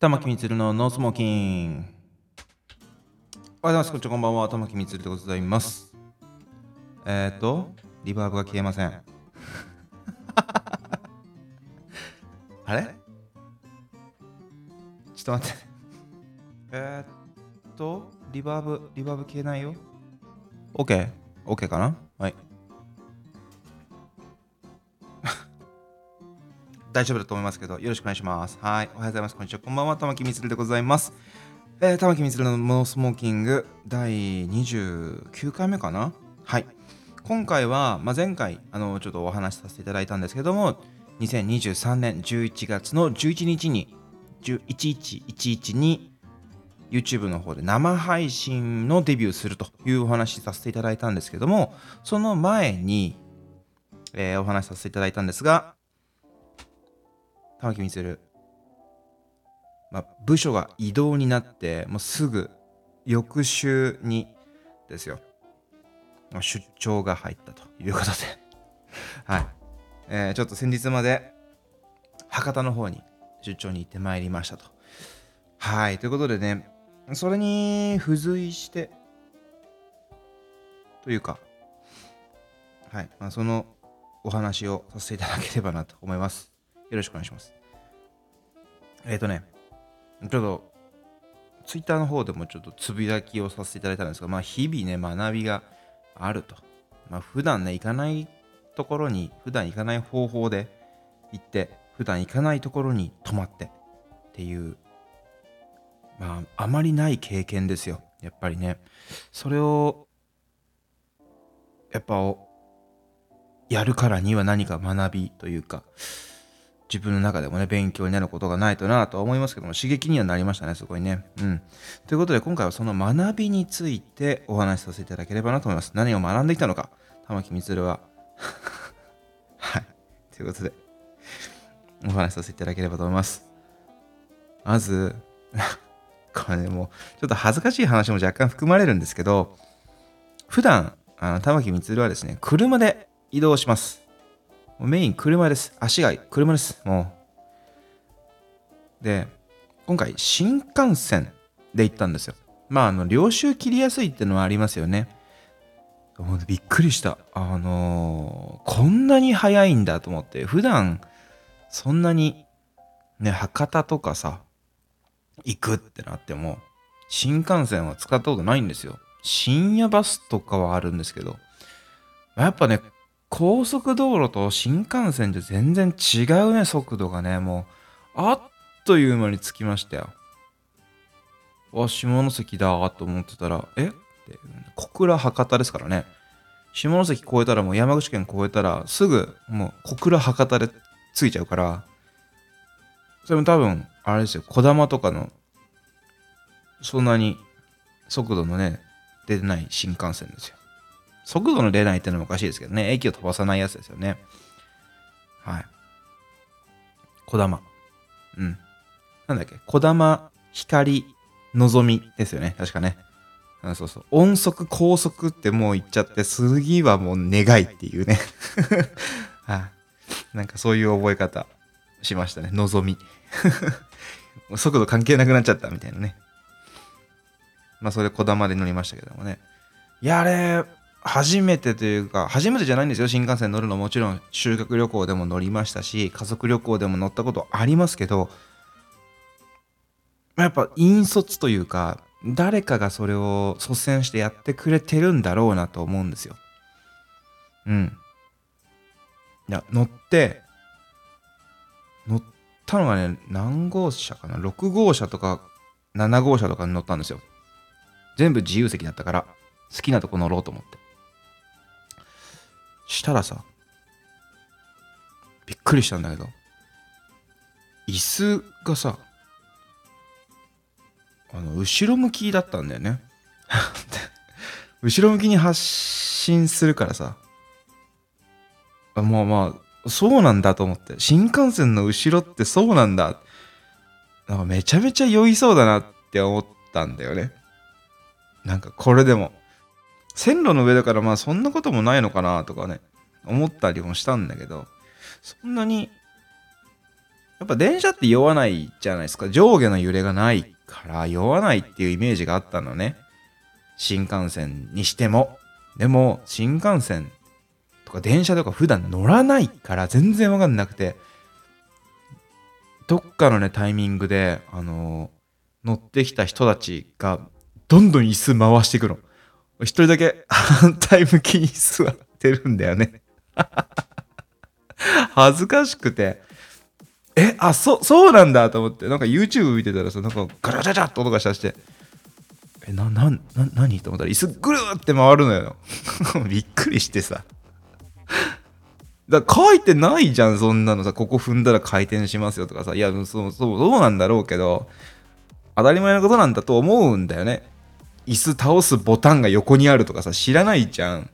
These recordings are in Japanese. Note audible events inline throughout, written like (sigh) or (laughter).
玉木みつるのノースモーキン。おはようございます。こんにちは、こんばんは。玉木みつるでございます。えー、と、リバーブが消えません。(laughs) あれ？ちょっと待って。え、っと、リバーブ、リバーブ消えないよ。OK?OK、OK かな？大丈夫だと思いますけど、よろしくお願いします。はい。おはようございます。こんにちは。こんばんは。玉木みつるでございます。えー、玉木みつるのモノスモーキング第29回目かな？はい。今回は、まあ、前回、あの、ちょっとお話しさせていただいたんですけども、2023年11月の11日に、11111に、YouTube の方で生配信のデビューするというお話しさせていただいたんですけども、その前に、えーお話しさせていただいたんですが、玉木充、まあ、部署が異動になってもうすぐ翌週にですよ。まあ出張が入ったということで。(laughs) はい、えーちょっと先日まで博多の方に出張に行ってまいりましたと。はい。ということでねそれに付随してというかはい、まあ、そのお話をさせていただければなと思います。よろしくお願いします。えっ、とね、ちょっと、ツイッターの方でもちょっとつぶやきをさせていただいたんですが、まあ、日々ね、学びがあると。まあ、普段ね、行かないところに、普段行かない方法で行って、普段行かないところに泊まってっていう、まあ、あまりない経験ですよ。やっぱりね。それを、やっぱ、やるからには何か学びというか、自分の中でもね、勉強になることがないとなとは思いますけども、刺激にはなりましたね、すごいね。うん。ということで、今回はその学びについてお話しさせていただければなと思います。何を学んできたのか、玉木充は。(laughs) はい。ということで、お話しさせていただければと思います。まず、(laughs) これね、もう、ちょっと恥ずかしい話も若干含まれるんですけど、普段、あの玉木充はですね、車で移動します。メイン車です。足が車です。もう。で、今回新幹線で行ったんですよ。まあ、あの、領収切りやすいってのはありますよね。びっくりした。あのーこんなに早いんだと思って、普段そんなにね、博多とかさ、行くってなっても、新幹線は使ったことないんですよ。深夜バスとかはあるんですけど、やっぱね、高速道路と新幹線で全然違うね、速度がね、もう、あっという間に着きましたよ。あ、下関だと思ってたら、え？って、小倉博多ですからね。下関越えたらもう山口県越えたらすぐもう小倉博多で着いちゃうから、それも多分、あれですよ、小玉とかの、そんなに速度のね、出てない新幹線ですよ。速度の出ないっていうのもおかしいですけどね。駅を飛ばさないやつですよね。はい。小玉。うん。なんだっけ？小玉、光、のぞみですよね。確かね。うん、そうそう。音速、高速ってもう言っちゃって、次はもう願いっていうね。(laughs) はい。なんかそういう覚え方しましたね。のぞみ。(laughs) 速度関係なくなっちゃったみたいなね。まあそれ小玉で乗りましたけどもね。いや、あれ、初めてというか、初めてじゃないんですよ、新幹線乗るのもちろん修学旅行でも乗りましたし、家族旅行でも乗ったことありますけど、やっぱ引率というか、誰かがそれを率先してやってくれてるんだろうなと思うんですよ。うん。いや、乗って、乗ったのがね、何号車かな ?6 号車とか7号車とかに乗ったんですよ。全部自由席だったから、好きなとこ乗ろうと思って。したらさ、びっくりしたんだけど、椅子がさ、あの、後ろ向きだったんだよね。(laughs) 後ろ向きに発信するからさ、あまあまあ、そうなんだと思って、新幹線の後ろってそうなんだ。なんかめちゃめちゃ酔いそうだなって思ったんだよね。なんかこれでも、線路の上だからまあそんなこともないのかなとかね、思ったりもしたんだけど、そんなにやっぱ電車って酔わないじゃないですか。上下の揺れがないから酔わないっていうイメージがあったのね。新幹線にしても。でも、新幹線とか電車とか普段乗らないから全然わかんなくて、どっかのね、タイミングで、あの乗ってきた人たちが、どんどん椅子回してくの。一人だけ反対向きに座ってるんだよね。(laughs) 恥ずかしくて。え、あ、そ、そうなんだと思って、なんか YouTube 見てたらさ、なんかガチャガチャガチャって音がしたして、え、な、な、な、何と思ったら椅子ぐるーって回るのよ。(laughs) びっくりしてさ。だ書いてないじゃん、そんなのさ、ここ踏んだら回転しますよとかさ、いや、そう、そう、そうなんだろうけど、当たり前のことなんだと思うんだよね。椅子倒すボタンが横にあるとかさ、知らないじゃん。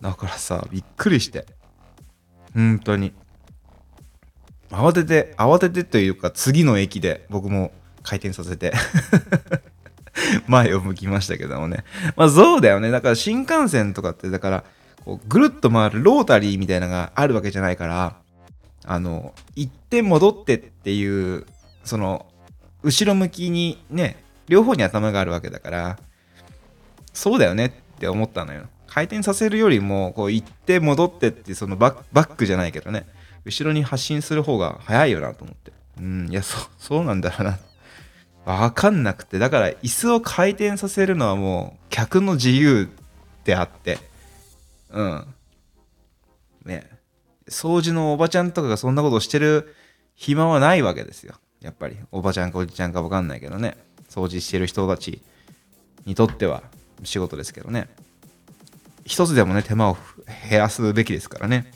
だからさ、びっくりして。本当に。慌てて、慌ててというか、次の駅で僕も回転させて (laughs) 前を向きましたけどもね。まあそうだよね。だから新幹線とかって、だから、こうぐるっと回るロータリーみたいなのがあるわけじゃないから、あの、行って戻ってっていう、その、後ろ向きにね、両方に頭があるわけだから、そうだよねって思ったのよ。回転させるよりも、こう行って戻ってって、そのバックじゃないけどね、後ろに発進する方が早いよなと思って。うん、いや、そ、そうなんだろうな。わかんなくて、だから椅子を回転させるのはもう客の自由であって、うん。ね。掃除のおばちゃんとかがそんなことしてる暇はないわけですよ。やっぱりおばちゃんかおじちゃんか分かんないけどね掃除してる人たちにとっては仕事ですけどね。一つでもね手間を減らすべきですからね。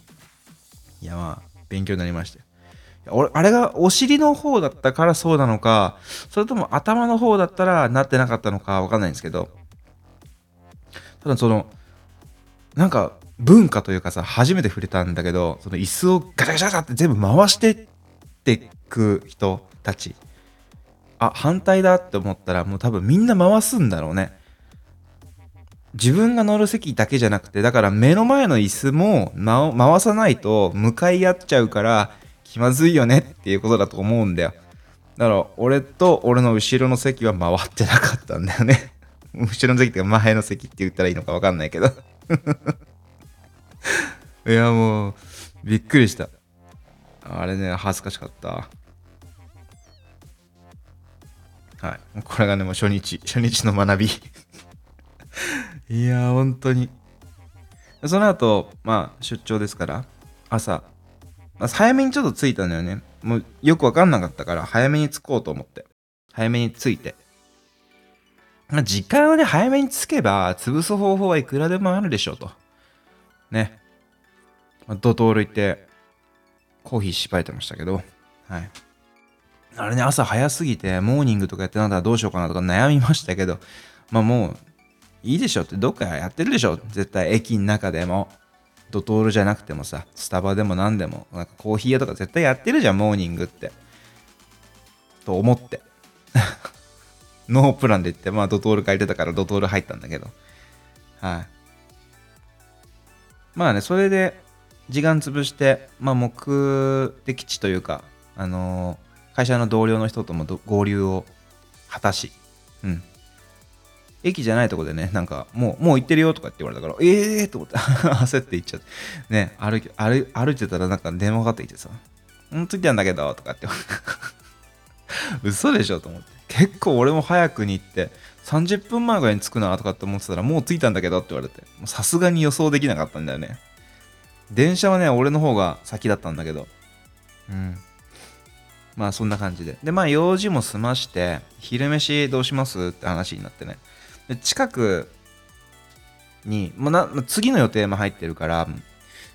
いやまあ勉強になりました俺あれがお尻の方だったからそうなのかそれとも頭の方だったらなってなかったのか分かんないんですけど。ただそのなんか文化というかさ初めて触れたんだけどその椅子をガチャガチャガチャって全部回してってく人たちあ反対だって思ったらもう多分みんな回すんだろうね。自分が乗る席だけじゃなくてだから目の前の椅子も回さないと向かい合っちゃうから気まずいよねっていうことだと思うんだよ。だから俺と俺の後ろの席は回ってなかったんだよね。(laughs) 後ろの席ってか前の席って言ったらいいのか分かんないけど。(laughs) いやもうびっくりした。あれね恥ずかしかった。はい。これがね、もう初日、初日の学び (laughs) いやー、本当に。その後、まあ、出張ですから、朝、まあ、早めにちょっと着いたんだよね。もうよくわかんなかったから、早めに着こうと思って。早めに着いて。まあ、時間をね、早めに着けば、潰す方法はいくらでもあるでしょうと。ね。まあ、ドトール行って、コーヒーしばいてましたけど、はい。あれね、朝早すぎて、モーニングとかやってなかったらどうしようかなとか悩みましたけど、まあもう、いいでしょって、どっかやってるでしょ絶対駅の中でも。ドトールじゃなくてもさ、スタバでも何でも、なんかコーヒー屋とか絶対やってるじゃん、モーニングって。と思って。(laughs) ノープランで行って、まあドトール借りてたからドトール入ったんだけど。はい。まあね、それで時間潰して、まあ目的地というか、あのー会社の同僚の人とも合流を果たし、うん。駅じゃないとこでね、なんか、もう、もう行ってるよとかって言われたから、ええーと思って (laughs) 焦って行っちゃって、ね、歩き歩歩いてたらなんか電話かかってきてさ、ん、着いたんだけど、とかって (laughs) 嘘でしょと思って。結構俺も早くに行って、30分前ぐらいに着くなとかって思ってたら、もう着いたんだけどって言われて、さすがに予想できなかったんだよね。電車はね、俺の方が先だったんだけど、うん。まあそんな感じで。で、まあ用事も済まして、昼飯どうしますって話になってね。で近くに、もうな次の予定も入ってるから、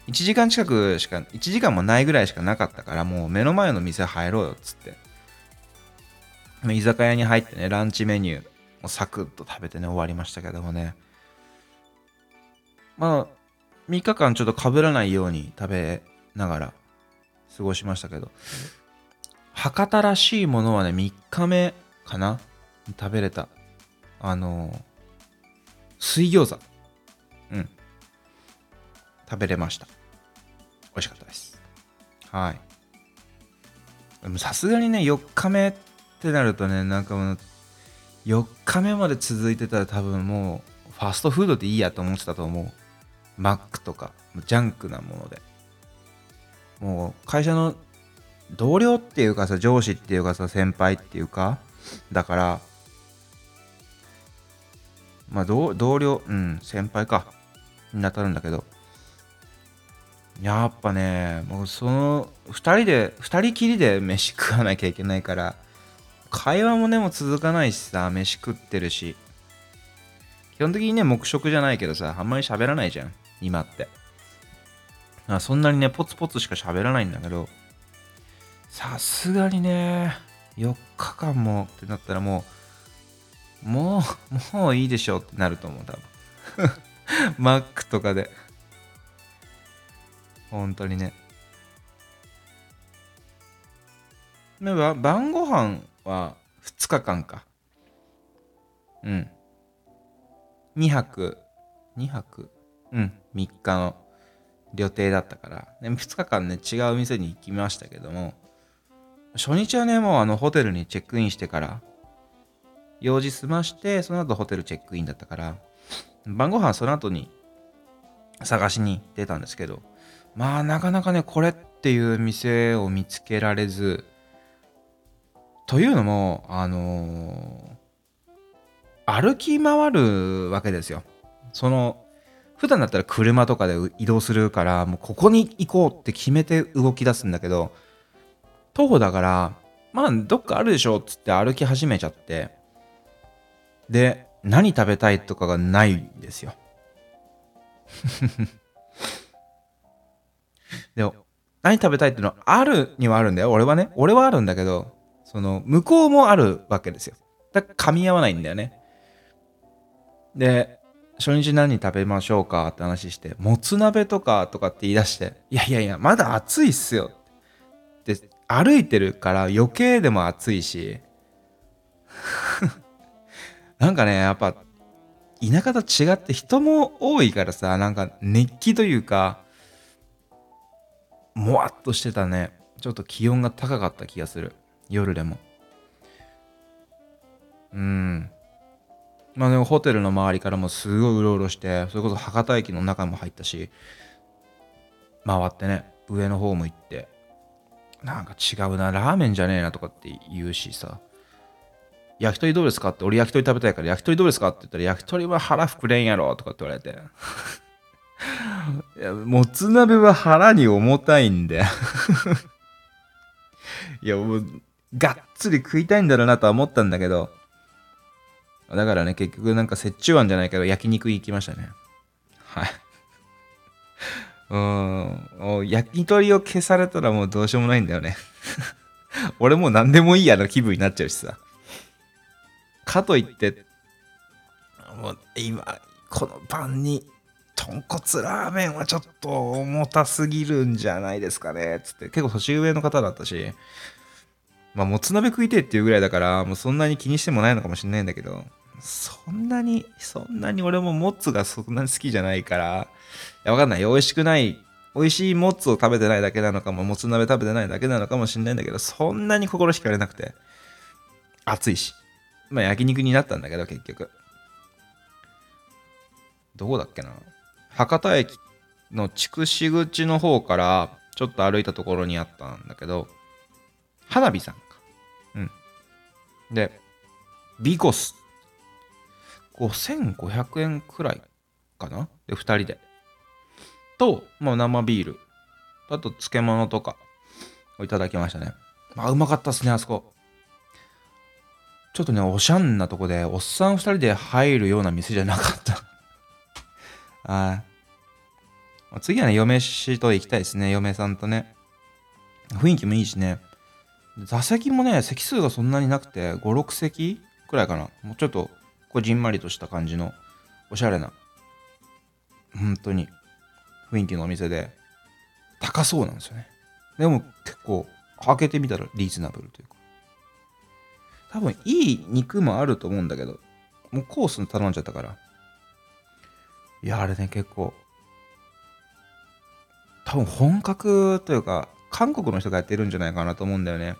1時間近くしか、1時間もないぐらいしかなかったから、もう目の前の店入ろうよっつって。居酒屋に入ってね、ランチメニューをサクッと食べてね、終わりましたけどもね。まあ、3日間ちょっと被らないように食べながら過ごしましたけど、博多らしいものはね、3日目かな？食べれた。あの水餃子。うん。食べれました。美味しかったです。はい。でもさすがにね、4日目ってなるとね、なんかもう、4日目まで続いてたら多分もう、ファストフードでいいやと思ってたと思う。マックとか、ジャンクなもので。もう、会社の同僚っていうかさ、上司っていうかさ、先輩っていうか、だから、まあ同、同僚、うん、先輩か、に当たるんだけど、やっぱね、もうその、二人で、二人きりで飯食わなきゃいけないから、会話もね、もう続かないしさ、飯食ってるし。基本的にね、黙食じゃないけどさ、あんまり喋らないじゃん、今って。あそんなにね、ポツポツしか喋らないんだけど、さすがにね、4日間もってなったらもう、もう、もういいでしょうってなると思う、多分。(laughs) マックとかで。本当にね。では晩ご飯は2日間か。うん。2泊、2泊、うん、3日の予定だったから、で2日間ね、違う店に行きましたけども、初日はね、もうあのホテルにチェックインしてから、用事済まして、その後ホテルチェックインだったから、晩ご飯その後に探しに出たんですけど、まあなかなかね、これっていう店を見つけられず、というのも、あのー、歩き回るわけですよ。その、普段だったら車とかで移動するから、もうここに行こうって決めて動き出すんだけど、徒歩だから、まあどっかあるでしょっつって歩き始めちゃって、で、何食べたいとかがないんですよ。(laughs) でも、何食べたいっていうのはあるにはあるんだよ。俺はね。俺はあるんだけど、その、向こうもあるわけですよ。だから噛み合わないんだよね。で、初日何食べましょうかって話して、もつ鍋とかとかって言い出して、いやいやいや、まだ暑いっすよ。歩いてるから余計でも暑いし、(laughs) なんかね、やっぱ、田舎と違って人も多いからさ、なんか熱気というか、もわっとしてたね。ちょっと気温が高かった気がする。夜でも。うん。まあでもホテルの周りからもすごいうろうろして、それこそ博多駅の中も入ったし、回ってね、上の方も行って、なんか違うな、ラーメンじゃねえなとかって言うしさ、焼き鳥どうですかって、俺焼き鳥食べたいから焼き鳥どうですかって言ったら、焼き鳥は腹膨れんやろとかって言われて。いや、もつ鍋は腹に重たいんだよ (laughs) いや、もう、がっつり食いたいんだろうなとは思ったんだけど、だからね、結局なんか折衷案じゃないけど、焼肉行きましたね。はい。うん、焼き鳥を消されたらもうどうしようもないんだよね (laughs) 俺もう何でもいいやの気分になっちゃうしさ。かといって、もう今、この晩に豚骨ラーメンはちょっと重たすぎるんじゃないですかね。つって結構年上の方だったし、まあもつ鍋食いてっていうぐらいだから、もうそんなに気にしてもないのかもしれないんだけど、そんなに、そんなに俺もモツがそんなに好きじゃないから、やわかんない。美味しくない、美味しいモツを食べてないだけなのかも、もつ鍋食べてないだけなのかもしれないんだけど、そんなに心惹かれなくて、暑いし。まあ焼肉になったんだけど、結局。どこだっけな博多駅の筑紫口の方からちょっと歩いたところにあったんだけど、花火さんか。うん。で、ビコス。5500円くらいかなで、2人で。と、まあ、生ビール。あと、漬物とかをいただきましたね。まあ、うまかったっすね、あそこ。ちょっとね、おしゃんなとこで、おっさん2人で入るような店じゃなかった (laughs) はい。次はね、嫁氏と行きたいですね、嫁さんとね。雰囲気もいいしね。座席もね、席数がそんなになくて、5、6席くらいかな。もうちょっと、こ、じんまりとした感じの、おしゃれな、本当に、雰囲気のお店で、高そうなんですよね。でも、結構、開けてみたらリーズナブルというか。多分、いい肉もあると思うんだけど、もうコース頼んじゃったから。いや、あれね、結構、多分本格というか、韓国の人がやってるんじゃないかなと思うんだよね。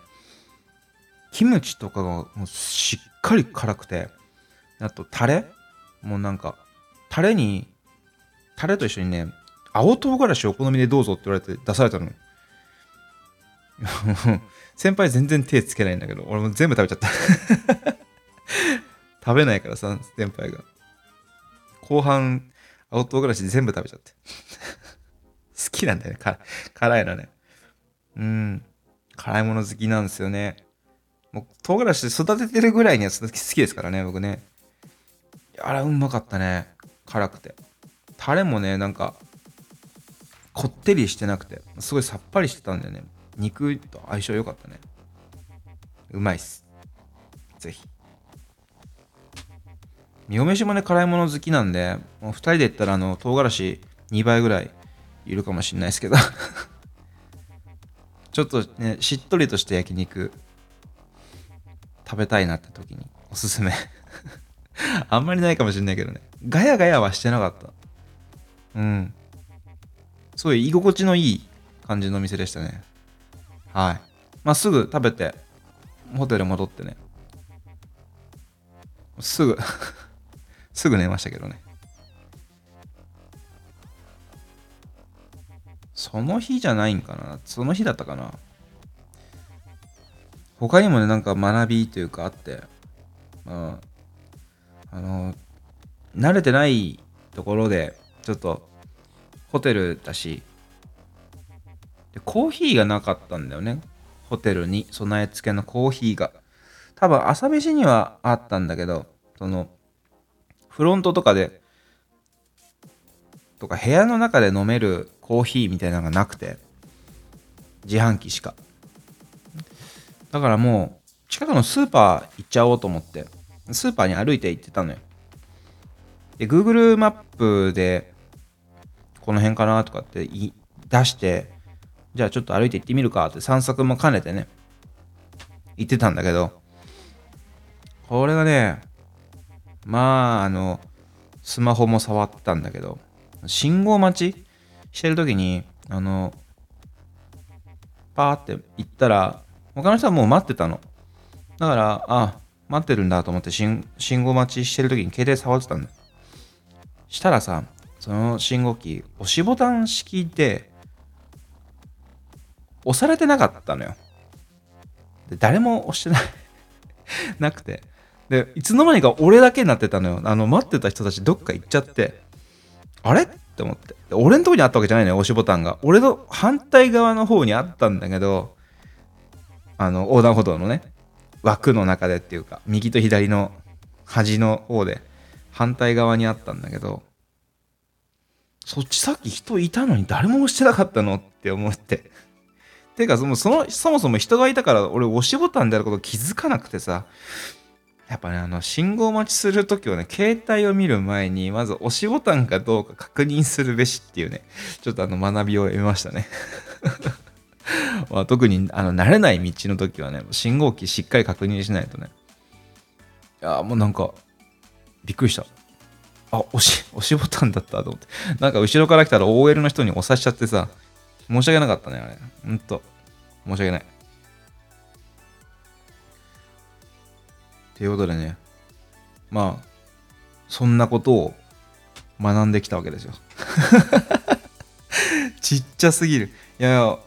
キムチとかがもうしっかり辛くて、あとタレもうなんか、タレに、タレと一緒にね、青唐辛子お好みでどうぞって言われて出されたの。(laughs) 先輩全然手つけないんだけど、俺も全部食べちゃった (laughs) 食べないからさ、先輩が。後半、青唐辛子全部食べちゃって。(laughs) 好きなんだよね、辛いのね。うん。辛いもの好きなんですよね。もう唐辛子育ててるぐらいには好きですからね、僕ね。あれ、うまかったね。辛くて。タレもね、なんか、こってりしてなくて、すごいさっぱりしてたんだよね。肉と相性良かったね。うまいっす。ぜひ。みおめしもね、辛いもの好きなんで、もう2人で言ったら、あの、唐辛子2倍ぐらいいるかもしんないですけど (laughs) ちょっとね、しっとりとした焼肉、食べたいなって時におすすめ (laughs) あんまりないかもしんないけどね。ガヤガヤはしてなかった。うん。すごい居心地のいい感じの店でしたね。はい。まあ、すぐ食べて、ホテル戻ってね。すぐ (laughs) すぐ寝ましたけどね。その日じゃないんかなその日だったかな他にもね、なんか学びというかあって、まあ、あの、慣れてないところで、ちょっと、ホテルだし、でコーヒーがなかったんだよね。ホテルに備え付けのコーヒーが。多分朝飯にはあったんだけど、その、フロントとかで、とか部屋の中で飲めるコーヒーみたいなのがなくて、自販機しか。だからもう、近くのスーパー行っちゃおうと思って、スーパーに歩いて行ってたのよ。で、Google マップで、この辺かなとかって出して、じゃあちょっと歩いて行ってみるかって散策も兼ねてね、行ってたんだけど、これがね、まあ、あの、スマホも触ったんだけど、信号待ちしてる時に、あの、パーって行ったら、他の人はもう待ってたの。だから、あ、待ってるんだと思って信号待ちしてる時に携帯触ってたんだ。したらさ、その信号機、押しボタン式で、押されてなかったのよ。で誰も押してない (laughs) なくて。で、いつの間にか俺だけになってたのよ。あの、待ってた人たちどっか行っちゃって、あれ？って思って。俺のとこにあったわけじゃないのよ、押しボタンが。俺の反対側の方にあったんだけど、あの、横断歩道のね、枠の中でっていうか、右と左の端の方で、反対側にあったんだけど、そっちさっき人いたのに誰も押してなかったのって思って。(laughs) てかその、その、そもそも人がいたから俺押しボタンであること気づかなくてさ、やっぱね、あの、信号待ちするときはね、携帯を見る前に、まず押しボタンかどうか確認するべしっていうね、ちょっとあの、学びを得ましたね。(laughs) まあ、特に、あの、慣れない道の時はね、信号機しっかり確認しないとね。いやもうなんか、びっくりした。あ、押し、押しボタンだったと思って。なんか後ろから来たら OL の人に押さしちゃってさ、申し訳なかったね、あれ。ほんと。申し訳ない。ということでね、まあ、そんなことを学んできたわけですよ。(laughs) ちっちゃすぎる。いやいや、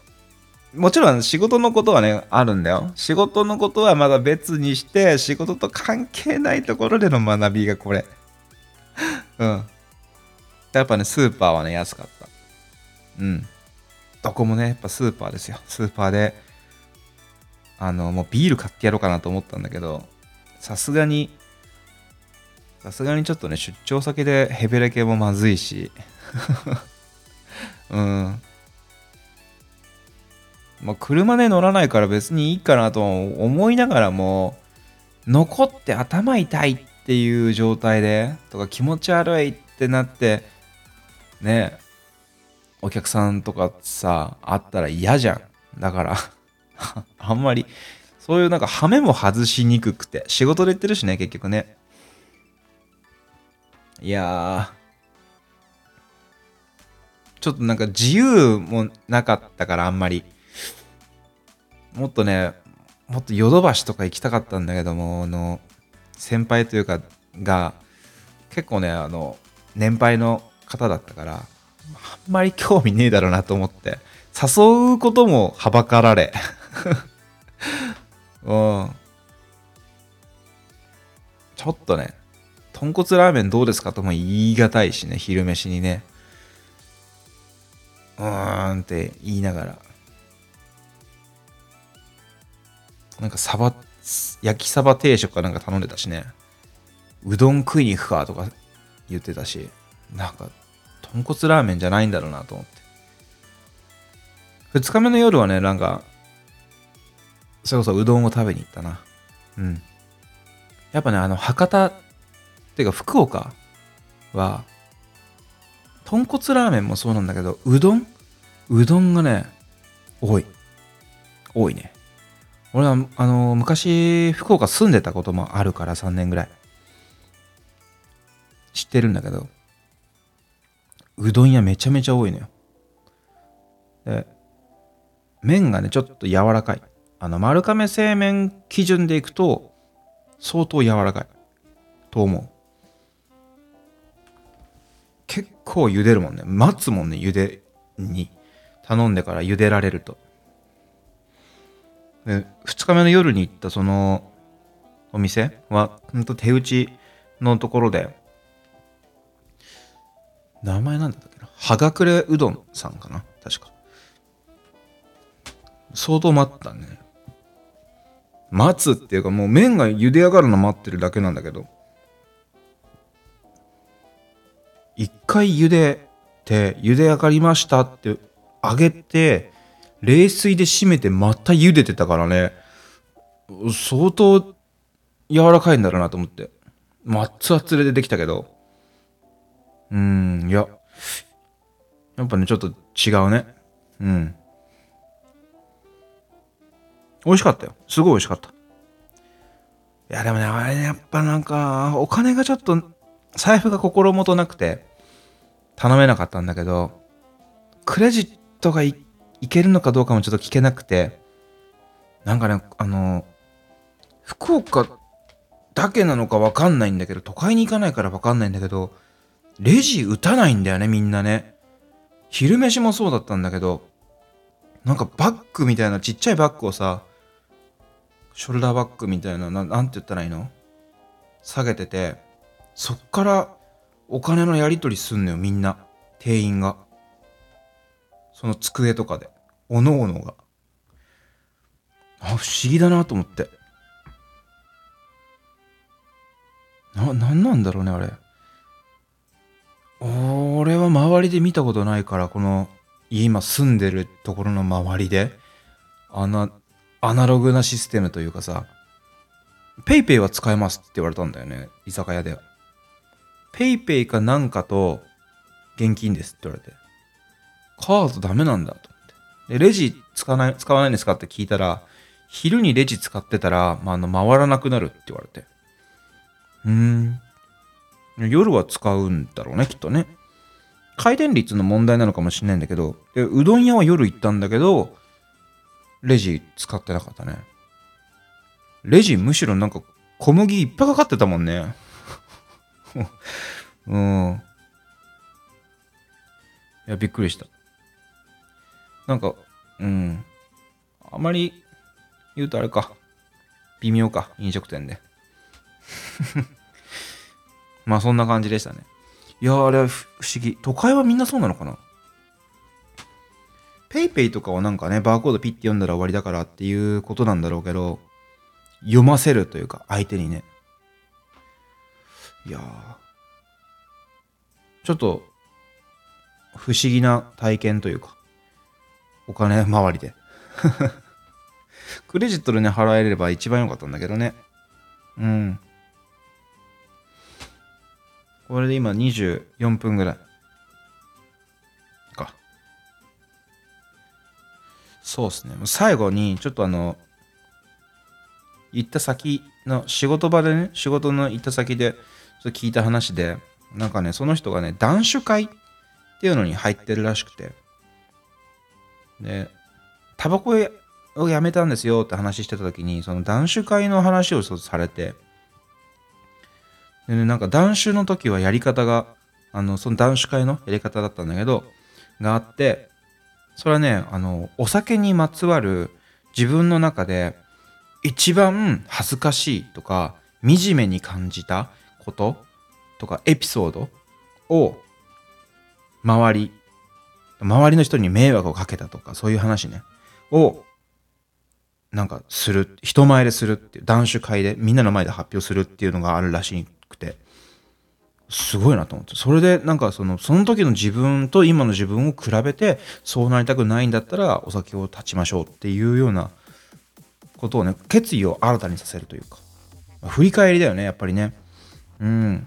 もちろん仕事のことはね、あるんだよ。仕事のことはまだ別にして、仕事と関係ないところでの学びがこれ。うん。やっぱね、スーパーはね、安かった。うん。どこもね、やっぱスーパーですよ。スーパーで、あの、もうビール買ってやろうかなと思ったんだけど、さすがに、さすがにちょっとね、出張先でヘベレケもまずいし、(laughs) うん。まあ、車で乗らないから別にいいかなと思いながらも、残って頭痛いっっていう状態で、とか気持ち悪いってなって、ね、お客さんとかさ、あったら嫌じゃん。だから (laughs) あんまりそういうなんかハメも外しにくくて、仕事で言ってるしね、結局ね。いやー、ちょっとなんか自由もなかったからあんまり。もっとね、もっとヨドバシとか行きたかったんだけども、あの、先輩というか、が、結構ね、あの、年配の方だったから、あんまり興味ねえだろうなと思って、誘うこともはばかられ。(laughs) うん。ちょっとね、豚骨ラーメンどうですかとも言い難いしね、昼飯にね。うーんって言いながら。なんかサバ、焼きサバ定食かなんか頼んでたしね。うどん食いに行くかとか言ってたし、なんか、豚骨ラーメンじゃないんだろうなと思って。二日目の夜はね、なんか、それこそうどんを食べに行ったな。うん。やっぱね、あの、博多、っていうか福岡は、豚骨ラーメンもそうなんだけど、うどん？うどんがね、多い。多いね。俺は、あの、昔、福岡住んでたこともあるから、3年ぐらい。知ってるんだけど、うどん屋めちゃめちゃ多いのよ。で、麺がね、ちょっと柔らかい。あの、丸亀製麺基準でいくと、相当柔らかい。と思う。結構茹でるもんね。待つもんね、茹でに。頼んでから茹でられると。で、2日目の夜に行ったそのお店は、ほんと手打ちのところで、名前なんだっけな？はがくれうどんさんかな確か。相当待ったね。待つっていうかもう麺が茹で上がるの待ってるだけなんだけど、一回茹でて、茹で上がりましたって揚げて、冷水で締めてまた茹でてたからね、相当柔らかいんだろうなと思って。熱々でできたけど、うん、いや、やっぱね、ちょっと違うね。うん。美味しかったよ。すごい美味しかった。いや、でもね、あれね、やっぱなんか、お金がちょっと、財布が心もとなくて、頼めなかったんだけど、クレジットがいいけるのかどうかもちょっと聞けなくて、なんかね、あの、福岡だけなのかわかんないんだけど、都会に行かないからわかんないんだけど、レジ打たないんだよね、みんなね。昼飯もそうだったんだけど、なんかバッグみたいなちっちゃいバッグをさ、ショルダーバッグみたいな、ななんて言ったらいいの？下げてて、そっからお金のやり取りすんのよ、みんな。店員が。その机とかで。おのおのが。あ、不思議だなと思って。な、なんなんだろうね、あれ。俺は周りで見たことないから、この、今住んでるところの周りで、あの、アナログなシステムというかさ、ペイペイは使えますって言われたんだよね、居酒屋では。ペイペイかなんかと現金ですって言われて、カードダメなんだと。で、レジ使わない、使わないんですかって聞いたら、昼にレジ使ってたら、まあ、あの、回らなくなるって言われて。うーん。夜は使うんだろうね、きっとね。回転率の問題なのかもしれないんだけど、でうどん屋は夜行ったんだけど、レジ使ってなかったね。レジむしろなんか小麦いっぱいかかってたもんね。(laughs) うん。いや、びっくりした。なんか、うん。あまり言うとあれか。微妙か、飲食店で。(laughs) まあそんな感じでしたね。いやあれは不思議。都会はみんなそうなのかな？PayPay とかはなんかね、バーコードピッて読んだら終わりだからっていうことなんだろうけど、読ませるというか、相手にね。いやちょっと、不思議な体験というか、お金回りで。(laughs) クレジットでね、払えれば一番良かったんだけどね。うん。これで今24分ぐらい。か。そうっすね。最後に、ちょっとあの、行った先の仕事場でね、仕事の行った先で、ちょっと聞いた話で、なんかね、その人がね、男子会っていうのに入ってるらしくて、で、タバコを辞めたんですよって話してた時に、その断酒会の話をされて、でね、なんか断酒の時はやり方が、あの、その断酒会のやり方だったんだけど、があって、それはね、あの、お酒にまつわる自分の中で一番恥ずかしいとか、惨めに感じたこととかエピソードを周り、周りの人に迷惑をかけたとか、そういう話ね、をなんかする、人前でするっていう、男子会でみんなの前で発表するっていうのがあるらしくて、すごいなと思って。それでなんかその、その時の自分と今の自分を比べて、そうなりたくないんだったらお酒を断ちましょうっていうようなことをね、決意を新たにさせるというか、振り返りだよね、やっぱりね。うん。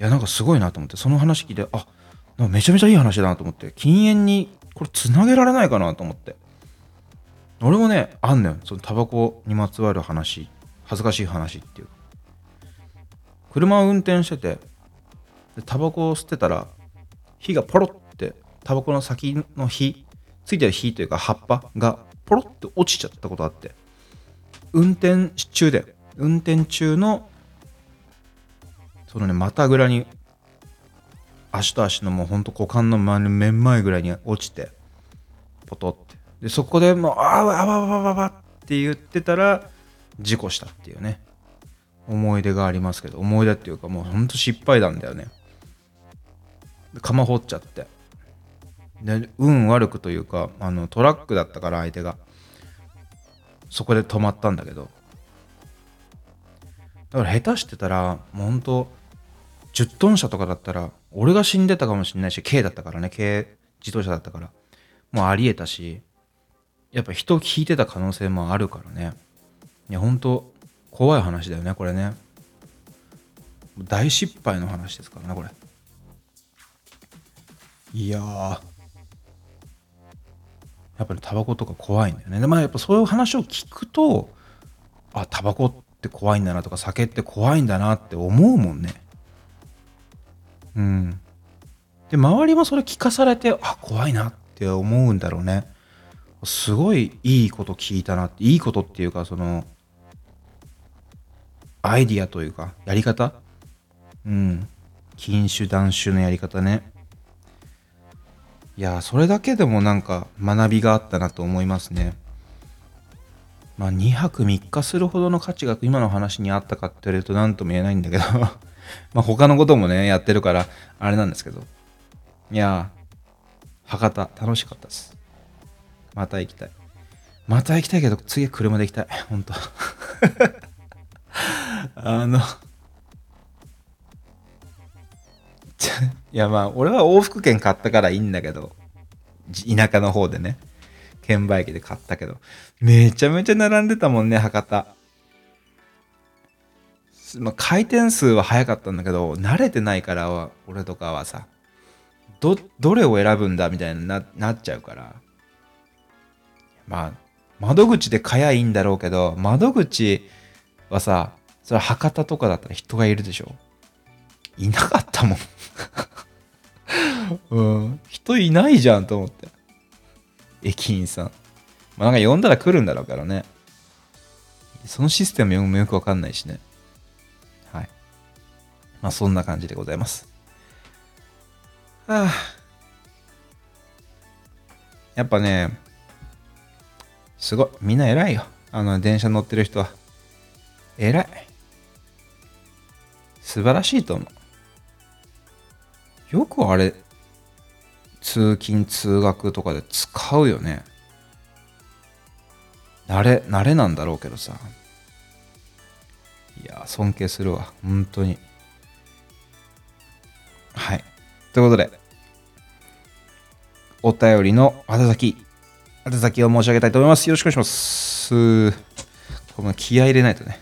いや、なんかすごいなと思って、その話聞いて、あ、なんかめちゃめちゃいい話だなと思って、禁煙にこれつなげられないかなと思って。俺もね、あんのよ。そのタバコにまつわる話、恥ずかしい話っていう。車を運転してて、でタバコを吸ってたら、火がポロって、タバコの先の火、ついてる火というか葉っぱがポロって落ちちゃったことあって、運転中で、運転中の、そのね、股ぐらに、足と足のもうほんと股間の真ん前ぐらいに落ちて、ポトって。で、そこでもう、あわあわわわわって言ってたら、事故したっていうね、思い出がありますけど、思い出っていうかもうほんと失敗談だよね。釜掘っちゃって。で、運悪くというか、あの、トラックだったから相手が。そこで止まったんだけどだから下手してたらもうほんと10トン車とかだったら俺が死んでたかもしれないし軽だったからね。軽自動車だったから。もうありえたしやっぱ人引いてた可能性もあるからね。いやほんと怖い話だよねこれね。大失敗の話ですからねこれ。いやー。やっぱりタバコとか怖いんだよね。でまあやっぱそういう話を聞くと、あ、タバコって怖いんだなとか酒って怖いんだなって思うもんね。うん。で、周りもそれ聞かされて、あ、怖いなって思うんだろうね。すごいいいこと聞いたなって、いいことっていうか、その、アイディアというか、やり方？うん。禁酒断酒のやり方ね。いやそれだけでもなんか学びがあったなと思いますね。まあ2泊3日するほどの価値が今の話にあったかって言われると何とも言えないんだけどまあ他のこともねやってるからあれなんですけど。いや博多楽しかったです。また行きたい。また行きたいけど次は車で行きたい。本当。(laughs) あの (laughs) いやまあ、俺は往復券買ったからいいんだけど、田舎の方でね、券売機で買ったけど、めちゃめちゃ並んでたもんね、博多。まあ、回転数は早かったんだけど、慣れてないから、俺とかはさ、ど、どれを選ぶんだみたいにななっちゃうから。まあ、窓口で買やいいんだろうけど、窓口はさ、それ博多とかだったら人がいるでしょ。いなかったもん (laughs) うん。人いないじゃんと思って。駅員さん。まあなんか呼んだら来るんだろうからね。そのシステムもよくわかんないしね。まあそんな感じでございます。はあ。やっぱね、すごい。みんな偉いよ。あの、電車乗ってる人は。偉い。素晴らしいと思う。よくあれ、通勤通学とかで使うよね。慣れ、慣れなんだろうけどさ。いや、尊敬するわ。本当に。ということで、お便りの宛先、宛先を申し上げたいと思います。よろしくお願いします。この気合入れないとね。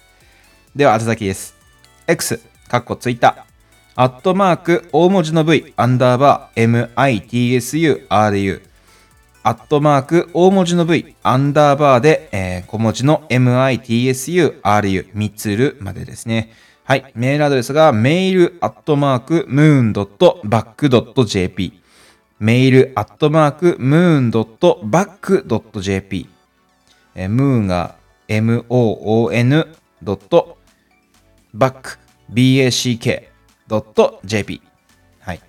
(laughs) では、宛先です。X、かっこ Twitter、アットマーク、大文字の V、アンダーバー、MITSU、RU、アットマーク、大文字の V、アンダーバーで、えー、小文字の MITSU、RU、ミツルまでですね。はい。メールアドレスが、メールアットマーク、ムーンドットバックドット JP。メールアットマーク、ムーンドットバックドット JP。えー、ムーンが moon.back.jp はい。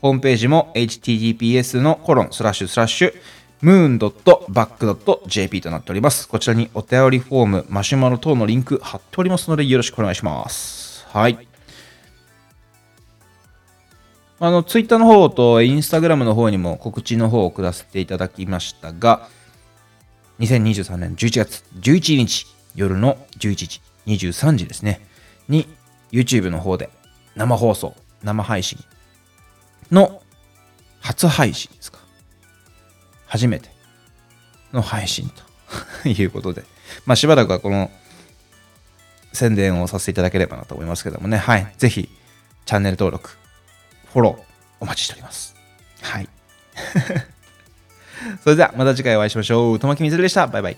ホームページも https のコロンスラッシュスラッシュ moon.back.jp となっております。こちらにお便りフォーム、マシュマロ等のリンク貼っておりますのでよろしくお願いします。はい。あの、ツイッターの方とインスタグラムの方にも告知の方を送らせていただきましたが、2023年11月11日夜の11時、23時ですね、に YouTube の方で生放送、生配信の初配信ですか。初めての配信と (laughs) いうことで、まあしばらくはこの宣伝をさせていただければなと思いますけどもね、はい。ぜひ、チャンネル登録、フォロー、お待ちしております。はい。(laughs) それでは、また次回お会いしましょう。ともきみずるでした。バイバイ。